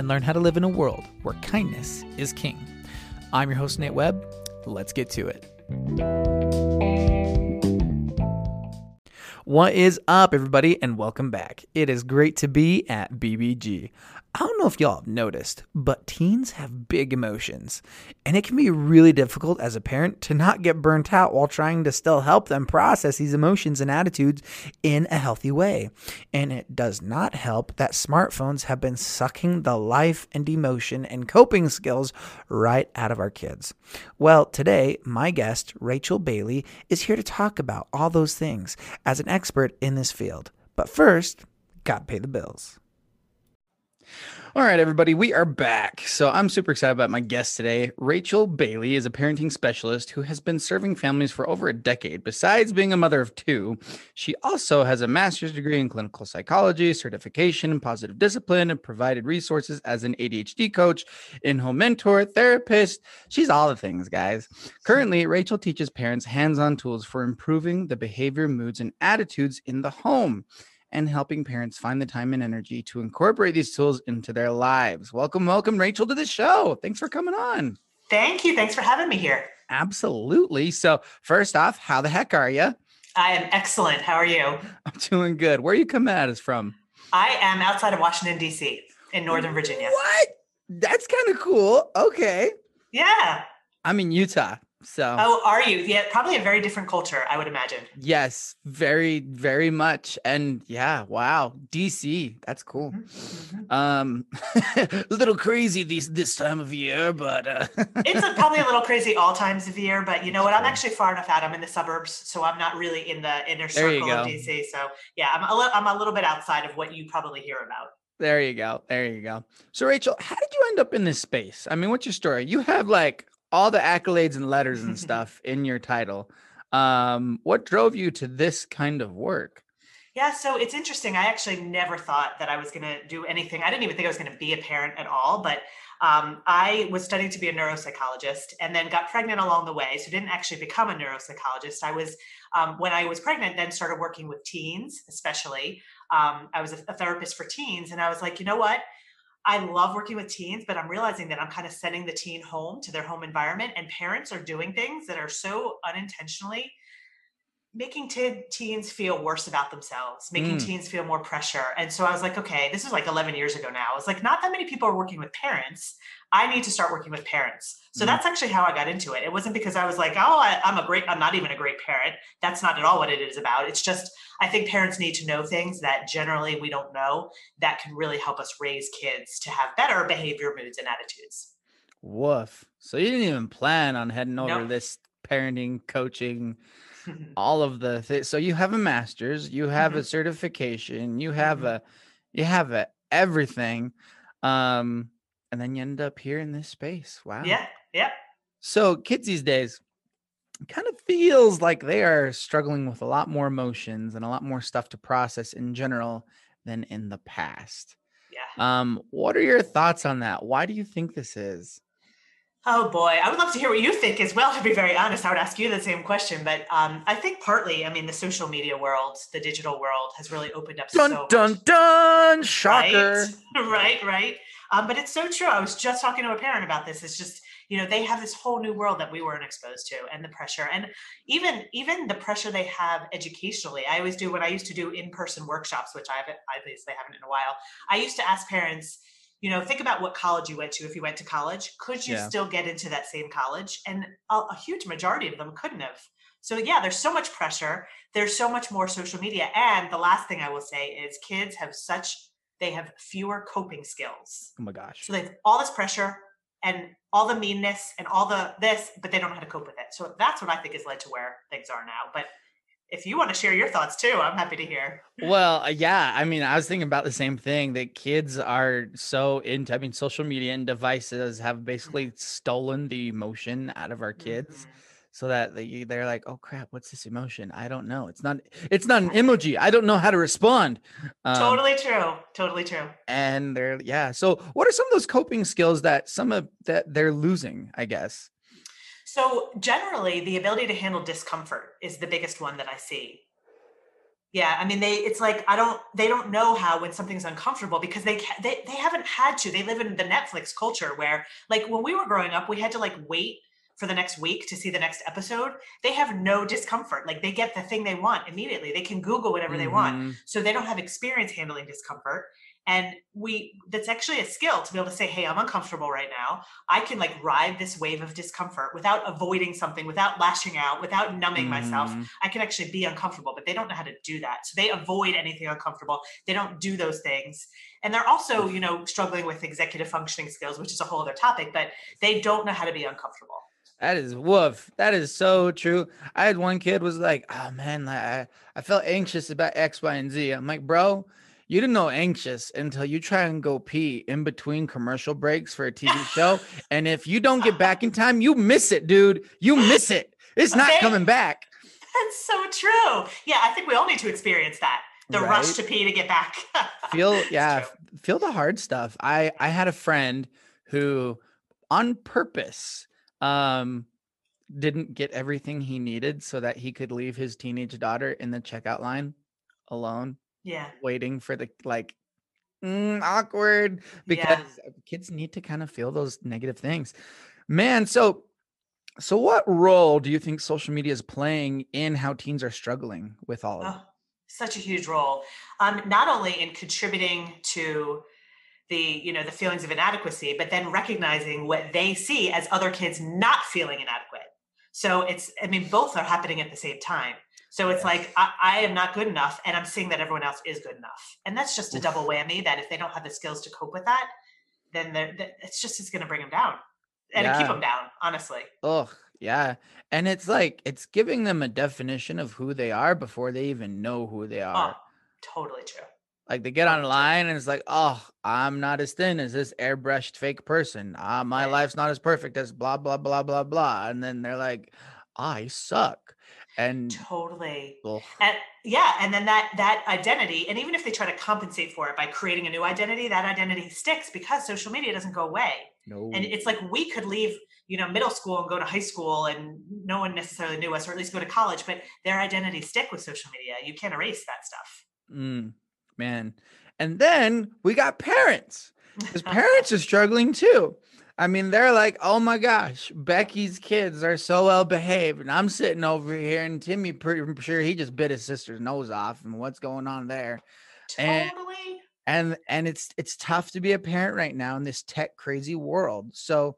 and learn how to live in a world where kindness is king. I'm your host, Nate Webb. Let's get to it. What is up, everybody, and welcome back. It is great to be at BBG. I don't know if y'all have noticed, but teens have big emotions, and it can be really difficult as a parent to not get burnt out while trying to still help them process these emotions and attitudes in a healthy way. And it does not help that smartphones have been sucking the life and emotion and coping skills right out of our kids. Well, today, my guest, Rachel Bailey, is here to talk about all those things as an expert in this field. But first, gotta pay the bills. All right, everybody, we are back. So I'm super excited about my guest today. Rachel Bailey is a parenting specialist who has been serving families for over a decade. Besides being a mother of two, she also has a master's degree in clinical psychology, certification in positive discipline, and provided resources as an ADHD coach, in home mentor, therapist. She's all the things, guys. Currently, Rachel teaches parents hands on tools for improving the behavior, moods, and attitudes in the home and helping parents find the time and energy to incorporate these tools into their lives. Welcome, welcome, Rachel, to the show. Thanks for coming on. Thank you. Thanks for having me here. Absolutely. So, first off, how the heck are you? I am excellent. How are you? I'm doing good. Where are you coming at us from? I am outside of Washington, D.C., in Northern Virginia. What? That's kind of cool. Okay. Yeah. I'm in Utah. So, oh, are you? Yeah, probably a very different culture, I would imagine. Yes, very, very much. And yeah, wow, DC, that's cool. Mm-hmm. Um, a little crazy this this time of year, but uh... it's a, probably a little crazy all times of year. But you know what? I'm actually far enough out. I'm in the suburbs, so I'm not really in the inner circle of DC. So yeah, I'm a little, I'm a little bit outside of what you probably hear about. There you go. There you go. So, Rachel, how did you end up in this space? I mean, what's your story? You have like all the accolades and letters and stuff in your title. Um, what drove you to this kind of work? Yeah, so it's interesting. I actually never thought that I was going to do anything. I didn't even think I was going to be a parent at all. But um, I was studying to be a neuropsychologist and then got pregnant along the way. So didn't actually become a neuropsychologist. I was, um, when I was pregnant, then started working with teens, especially. Um, I was a, a therapist for teens. And I was like, you know what? I love working with teens, but I'm realizing that I'm kind of sending the teen home to their home environment, and parents are doing things that are so unintentionally making t- teens feel worse about themselves, making mm. teens feel more pressure. And so I was like, okay, this is like 11 years ago now. It's like not that many people are working with parents. I need to start working with parents. So mm. that's actually how I got into it. It wasn't because I was like, oh, I, I'm a great, I'm not even a great parent. That's not at all what it is about. It's just, I think parents need to know things that generally we don't know that can really help us raise kids to have better behavior, moods, and attitudes. Woof. So you didn't even plan on heading over nope. this parenting, coaching, all of the things. So you have a master's, you have mm-hmm. a certification, you have mm-hmm. a, you have a everything, um, and then you end up here in this space. Wow. Yeah. Yeah. So kids these days kind of feels like they are struggling with a lot more emotions and a lot more stuff to process in general than in the past. Yeah. Um, what are your thoughts on that? Why do you think this is? Oh boy, I would love to hear what you think as well. To be very honest, I would ask you the same question, but um, I think partly, I mean, the social media world, the digital world, has really opened up. Dun so dun much. dun! Shocker! Right, right, right. Um, but it's so true. I was just talking to a parent about this. It's just you know they have this whole new world that we weren't exposed to, and the pressure, and even even the pressure they have educationally. I always do when I used to do in person workshops, which I haven't obviously haven't in a while. I used to ask parents you know think about what college you went to if you went to college. Could you yeah. still get into that same college? And a, a, huge majority of them couldn't have. So yeah there's so much pressure. There's so much more social media. And the last thing i will say is kids have such they have fewer coping skills. Oh my gosh. So they have all this pressure and all the meanness and all the this but they don't know how to cope with it. So that's what i think has led to where things are now. But if you want to share your thoughts too, I'm happy to hear. Well, uh, yeah. I mean, I was thinking about the same thing that kids are so into, I mean, social media and devices have basically mm-hmm. stolen the emotion out of our kids. Mm-hmm. So that they, they're like, oh crap, what's this emotion? I don't know. It's not. It's not an emoji. I don't know how to respond. Um, totally true. Totally true. And they're yeah. So, what are some of those coping skills that some of that they're losing? I guess. So generally, the ability to handle discomfort is the biggest one that I see. Yeah, I mean, they it's like I don't they don't know how when something's uncomfortable because they they they haven't had to. They live in the Netflix culture where like when we were growing up, we had to like wait for the next week to see the next episode. They have no discomfort. Like they get the thing they want immediately. They can Google whatever mm-hmm. they want. Mm-hmm. So they don't have experience handling discomfort and we that's actually a skill to be able to say hey i'm uncomfortable right now i can like ride this wave of discomfort without avoiding something without lashing out without numbing mm. myself i can actually be uncomfortable but they don't know how to do that so they avoid anything uncomfortable they don't do those things and they're also you know struggling with executive functioning skills which is a whole other topic but they don't know how to be uncomfortable that is woof. That is so true. I had one kid was like, "Oh man, I I felt anxious about X, Y, and Z." I'm like, "Bro, you didn't know anxious until you try and go pee in between commercial breaks for a TV show. and if you don't get back in time, you miss it, dude. You miss it. It's not okay. coming back. That's so true. Yeah, I think we all need to experience that. The right? rush to pee to get back. feel yeah, feel the hard stuff. I I had a friend who on purpose um didn't get everything he needed so that he could leave his teenage daughter in the checkout line alone yeah. waiting for the like mm, awkward because yeah. kids need to kind of feel those negative things. Man so so what role do you think social media is playing in how teens are struggling with all of oh, it? such a huge role. Um, not only in contributing to the you know the feelings of inadequacy but then recognizing what they see as other kids not feeling inadequate. So it's i mean both are happening at the same time so it's like I, I, am not good enough, and I'm seeing that everyone else is good enough, and that's just a double whammy. That if they don't have the skills to cope with that, then it's just it's going to bring them down and yeah. keep them down. Honestly. Oh yeah, and it's like it's giving them a definition of who they are before they even know who they are. Oh, totally true. Like they get online and it's like, oh, I'm not as thin as this airbrushed fake person. Uh, my right. life's not as perfect as blah blah blah blah blah. And then they're like, I suck and totally. And yeah and then that that identity and even if they try to compensate for it by creating a new identity that identity sticks because social media doesn't go away. No. and it's like we could leave you know middle school and go to high school and no one necessarily knew us or at least go to college but their identities stick with social media. You can't erase that stuff. Mm, man. And then we got parents because parents are struggling too I mean, they're like, oh my gosh, Becky's kids are so well behaved. And I'm sitting over here, and Timmy, pretty sure he just bit his sister's nose off. And what's going on there? Totally. And, and and it's it's tough to be a parent right now in this tech crazy world. So,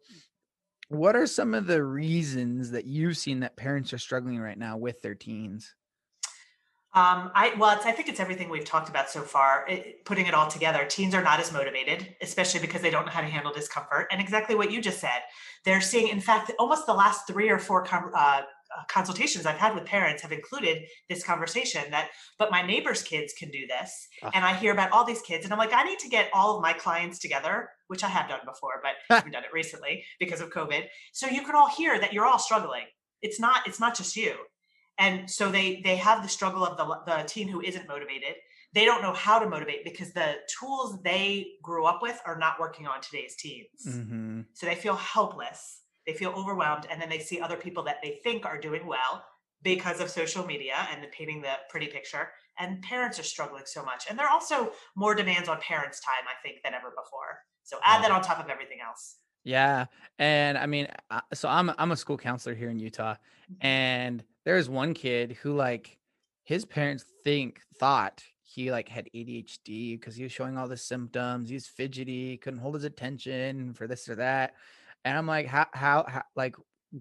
what are some of the reasons that you've seen that parents are struggling right now with their teens? Um, I well, I think it's everything we've talked about so far. It, putting it all together, teens are not as motivated, especially because they don't know how to handle discomfort. And exactly what you just said, they're seeing. In fact, almost the last three or four com- uh, uh, consultations I've had with parents have included this conversation. That, but my neighbor's kids can do this, uh. and I hear about all these kids, and I'm like, I need to get all of my clients together, which I have done before, but I haven't done it recently because of COVID. So you can all hear that you're all struggling. It's not. It's not just you and so they they have the struggle of the, the teen who isn't motivated. They don't know how to motivate because the tools they grew up with are not working on today's teens. Mm-hmm. so they feel helpless. They feel overwhelmed. And then they see other people that they think are doing well because of social media and the painting the pretty picture. And parents are struggling so much. And there are also more demands on parents time i think than ever before. So add that on top of everything else. Yeah. And i mean so i'm i'm a school counselor here in utah. Mm-hmm. And there's one kid who like his parents think thought he like had ADHD because he was showing all the symptoms. He's fidgety, couldn't hold his attention for this or that. And I'm like, how, how, how, like,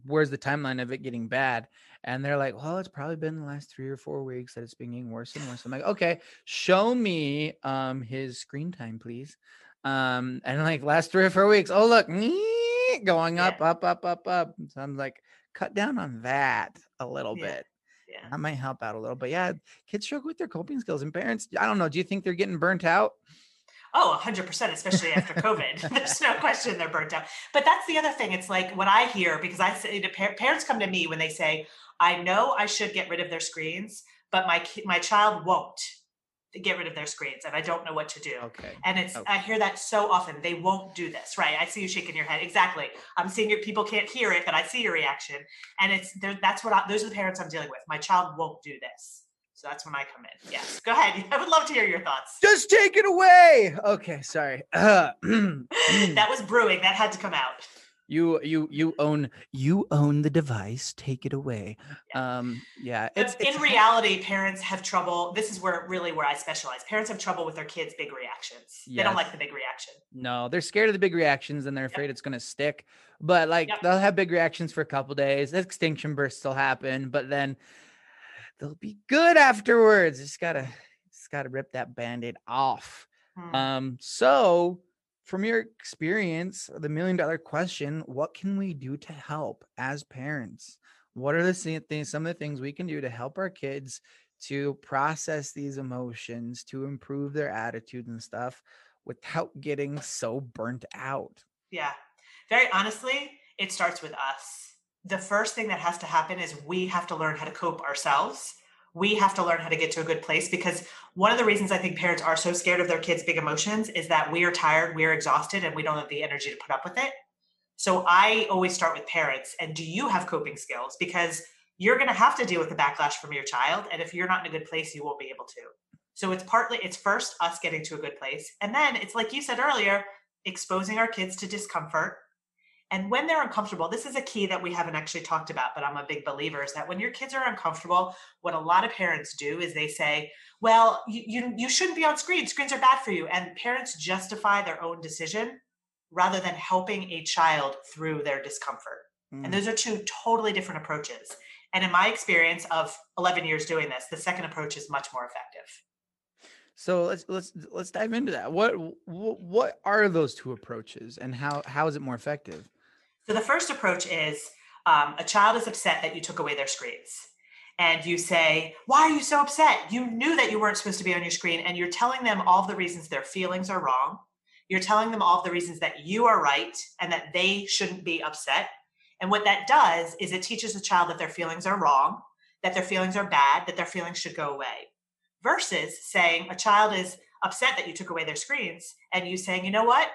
where's the timeline of it getting bad? And they're like, well, it's probably been the last three or four weeks that it's been getting worse and worse. I'm like, okay, show me um his screen time, please. Um, and like last three or four weeks, oh look, going up, up, up, up, up. So I'm like, cut down on that a little yeah. bit. Yeah. That might help out a little. But yeah, kids struggle with their coping skills and parents, I don't know, do you think they're getting burnt out? Oh, 100%, especially after COVID. There's no question they're burnt out. But that's the other thing. It's like what I hear, because I say to par- parents come to me when they say, I know I should get rid of their screens, but my my child won't get rid of their screens and I don't know what to do. Okay. And it's Okay. I hear that so often. They won't do this, right? I see you shaking your head. Exactly. I'm seeing your people can't hear it, but I see your reaction. And it's there. That's what I, those are the parents I'm dealing with. My child won't do this, so that's when I come in. Yes, go ahead. I would love to hear your thoughts. Just take it away. Okay, sorry. Uh, that was brewing. That had to come out. You you you own you own the device. Take it away. Um yeah, it's, in reality, parents have trouble. This is where really where I specialize. Parents have trouble with their kids' big reactions. They don't like the big reaction. No, they're scared of the big reactions and they're afraid it's going to stick. But like Yep. they'll have big reactions for a couple days. Extinction bursts will happen, but then they'll be good afterwards. Just gotta just gotta rip that band-aid off. Hmm. Um, so from your experience, the million dollar question, what can we do to help as parents? What are the things, some of the things we can do to help our kids to process these emotions, to improve their attitude and stuff without getting so burnt out? Yeah. Very honestly, it starts with us. The first thing that has to happen is we have to learn how to cope ourselves. We have to learn how to get to a good place because one of the reasons I think parents are so scared of their kids' big emotions is that we are tired, we are exhausted, and we don't have the energy to put up with it. So I always start with parents. And do you have coping skills? Because you're going to have to deal with the backlash from your child. And if you're not in a good place, you won't be able to. So it's partly, it's first us getting to a good place. And then it's like you said earlier, exposing our kids to discomfort. And when they're uncomfortable, this is a key that we haven't actually talked about, but I'm a big believer is that when your kids are uncomfortable, what a lot of parents do is they say, well, you, you, you shouldn't be on screen. Screens are bad for you. And parents justify their own decision rather than helping a child through their discomfort. Mm. And those are two totally different approaches. And in my experience of 11 years doing this, the second approach is much more effective. So let's let's let's dive into that. What what, what are those two approaches and how how is it more effective? So the first approach is um, a child is upset that you took away their screens. And you say, Why are you so upset? You knew that you weren't supposed to be on your screen, and you're telling them all the reasons their feelings are wrong. You're telling them all the reasons that you are right and that they shouldn't be upset. And what that does is it teaches a child that their feelings are wrong, that their feelings are bad, that their feelings should go away. Versus saying a child is upset that you took away their screens and you saying, you know what?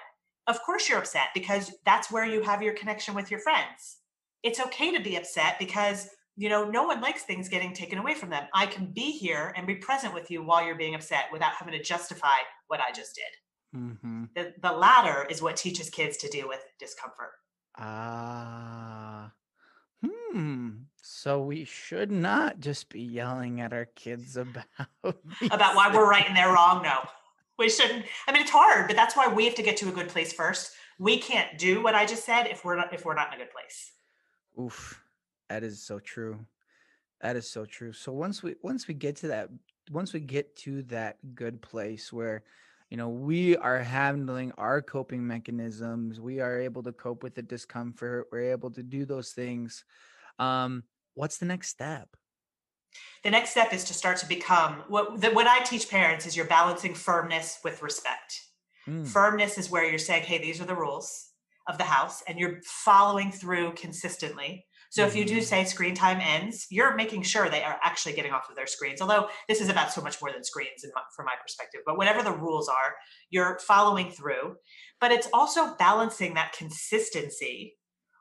Of course you're upset because that's where you have your connection with your friends. It's okay to be upset because you know no one likes things getting taken away from them. I can be here and be present with you while you're being upset without having to justify what I just did. Mm-hmm. The, the latter is what teaches kids to deal with discomfort. Ah. Hmm. So we should not just be yelling at our kids about About why we're right and they're wrong. No, we shouldn't. I mean, it's hard, but that's why we have to get to a good place first. We can't do what I just said if we're not if we're not in a good place. Oof. That is so true. That is so true. So once we once we get to that once we get to that good place where you know we are handling our coping mechanisms, we are able to cope with the discomfort, we're able to do those things. Um what's the next step? The next step is to start to become what the, what I teach parents is you're balancing firmness with respect. Mm, Firmness is where you're saying, "Hey, these are the rules of the house," and you're following through consistently. So if you do Mhm. say screen time ends, you're making sure they are actually getting off of their screens. Although this is about so much more than screens, in my, from my perspective. But whatever the rules are, you're following through. But it's also balancing that consistency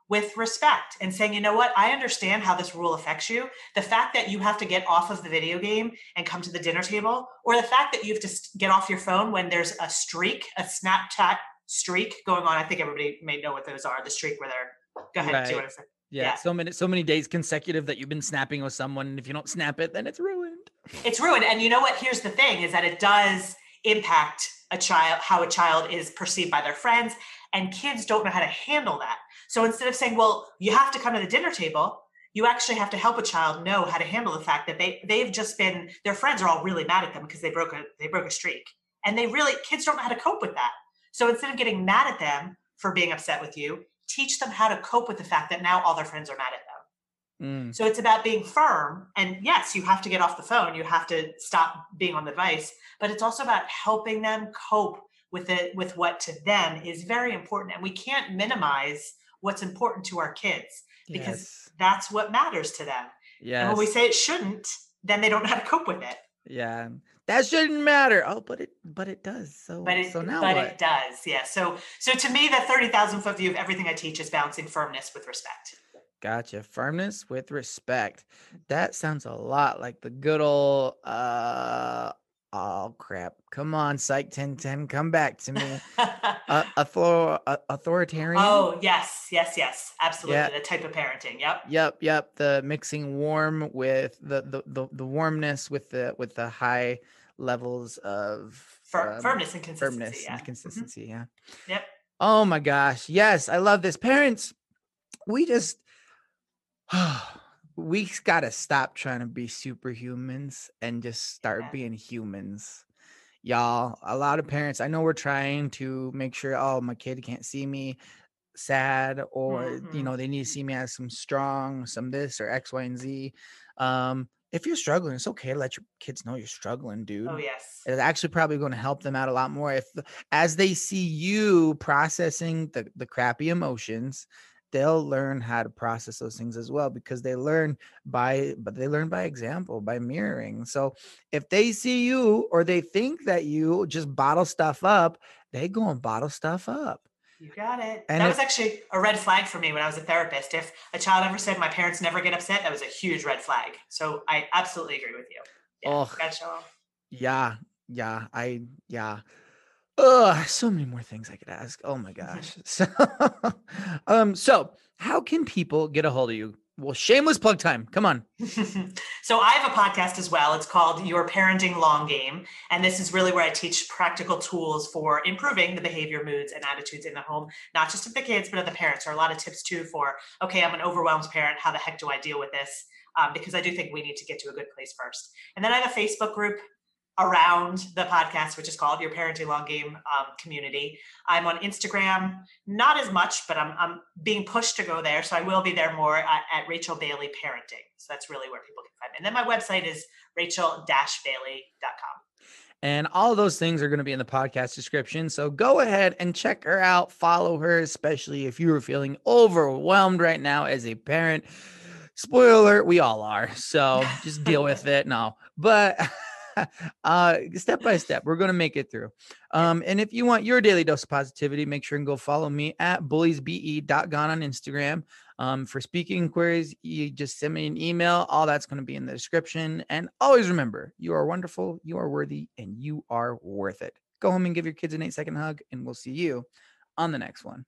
with respect and saying, you know what, I understand how this rule affects you. The fact that you have to get off of the video game and come to the dinner table, or the fact that you have to get off your phone when there's a streak, a Snapchat streak going on. I think everybody may know what those are. The streak where they're, go ahead, do Right. want to say? yeah, yeah. so many so many days consecutive that you've been snapping with someone and if you don't snap it then it's ruined. it's ruined and you know what here's the thing is that it does impact a child how a child is perceived by their friends and kids don't know how to handle that so instead of saying well you have to come to the dinner table you actually have to help a child know how to handle the fact that they they've just been their friends are all really mad at them because they broke a they broke a streak and they really kids don't know how to cope with that so instead of getting mad at them for being upset with you teach them how to cope with the fact that now all their friends are mad at them Mm. So it's about being firm. And yes, you have to get off the phone, you have to stop being on the device, but it's also about helping them cope with it with what to them is very important. And we can't minimize what's important to our kids because yes. that's what matters to them. Yeah. And when we say it shouldn't, then they don't know how to cope with it. Yeah that shouldn't matter. Oh, but it but it does. So but it, so now but what? it does. Yeah. So so to me, the thirty thousand foot view of everything I teach is balancing firmness with respect. Gotcha. Firmness with respect. That sounds a lot like the good old uh oh crap. Come on, Psych 1010, come back to me. uh, author, uh, authoritarian. Oh, yes, yes, yes. Absolutely. The type of parenting. Yep. Yep, yep. The mixing warm with the the the, the warmness with the with the high levels of Fir- um, firmness and consistency. Firmness yeah. and consistency. Mm-hmm. Yeah. Yep. Oh my gosh. Yes, I love this. Parents, we just we got to stop trying to be superhumans and just start yeah. being humans. Y'all, a lot of parents, I know we're trying to make sure, oh, my kid can't see me sad or mm-hmm. you know they need to see me as some strong some this or x y and z um if you're struggling, it's okay to let your kids know you're struggling, dude. Oh yes. It's actually probably going to help them out a lot more if as they see you processing the, the crappy emotions, they'll learn how to process those things as well because they learn by but they learn by example, by mirroring. So if they see you or they think that you just bottle stuff up, they go and bottle stuff up. You got it. And that was actually a red flag for me when I was a therapist. If a child ever said my parents never get upset, that was a huge red flag. So I absolutely agree with you. Yeah, oh, gotta show them. Yeah, yeah, I yeah. Oh, so many more things I could ask. Oh my gosh. so, um, so how can people get a hold of you? Well, shameless plug time. Come on. so I have a podcast as well. It's called Your Parenting Long Game. And this is really where I teach practical tools for improving the behavior, moods, and attitudes in the home, not just of the kids, but of the parents. There are a lot of tips too for, okay, I'm an overwhelmed parent. How the heck do I deal with this? Um, because I do think we need to get to a good place first. And then I have a Facebook group around the podcast, which is called Your Parenting Long Game um, Community. I'm on Instagram, not as much, but I'm, I'm being pushed to go there. So I will be there more at, at Rachel Bailey Parenting. So that's really where people can find me. And then my website is rachel-bailey.com. And all of those things are going to be in the podcast description. So go ahead and check her out, follow her, especially if you are feeling overwhelmed right now as a parent. Spoiler we all are. So just deal with it. No, but uh, step by step, we're going to make it through. Um, and if you want your daily dose of positivity, make sure and go follow me at bulliesbe.gone on Instagram. Um, for speaking inquiries, you just send me an email. All that's going to be in the description. And always remember, you are wonderful, you are worthy, and you are worth it. Go home and give your kids an eight second hug, and we'll see you on the next one.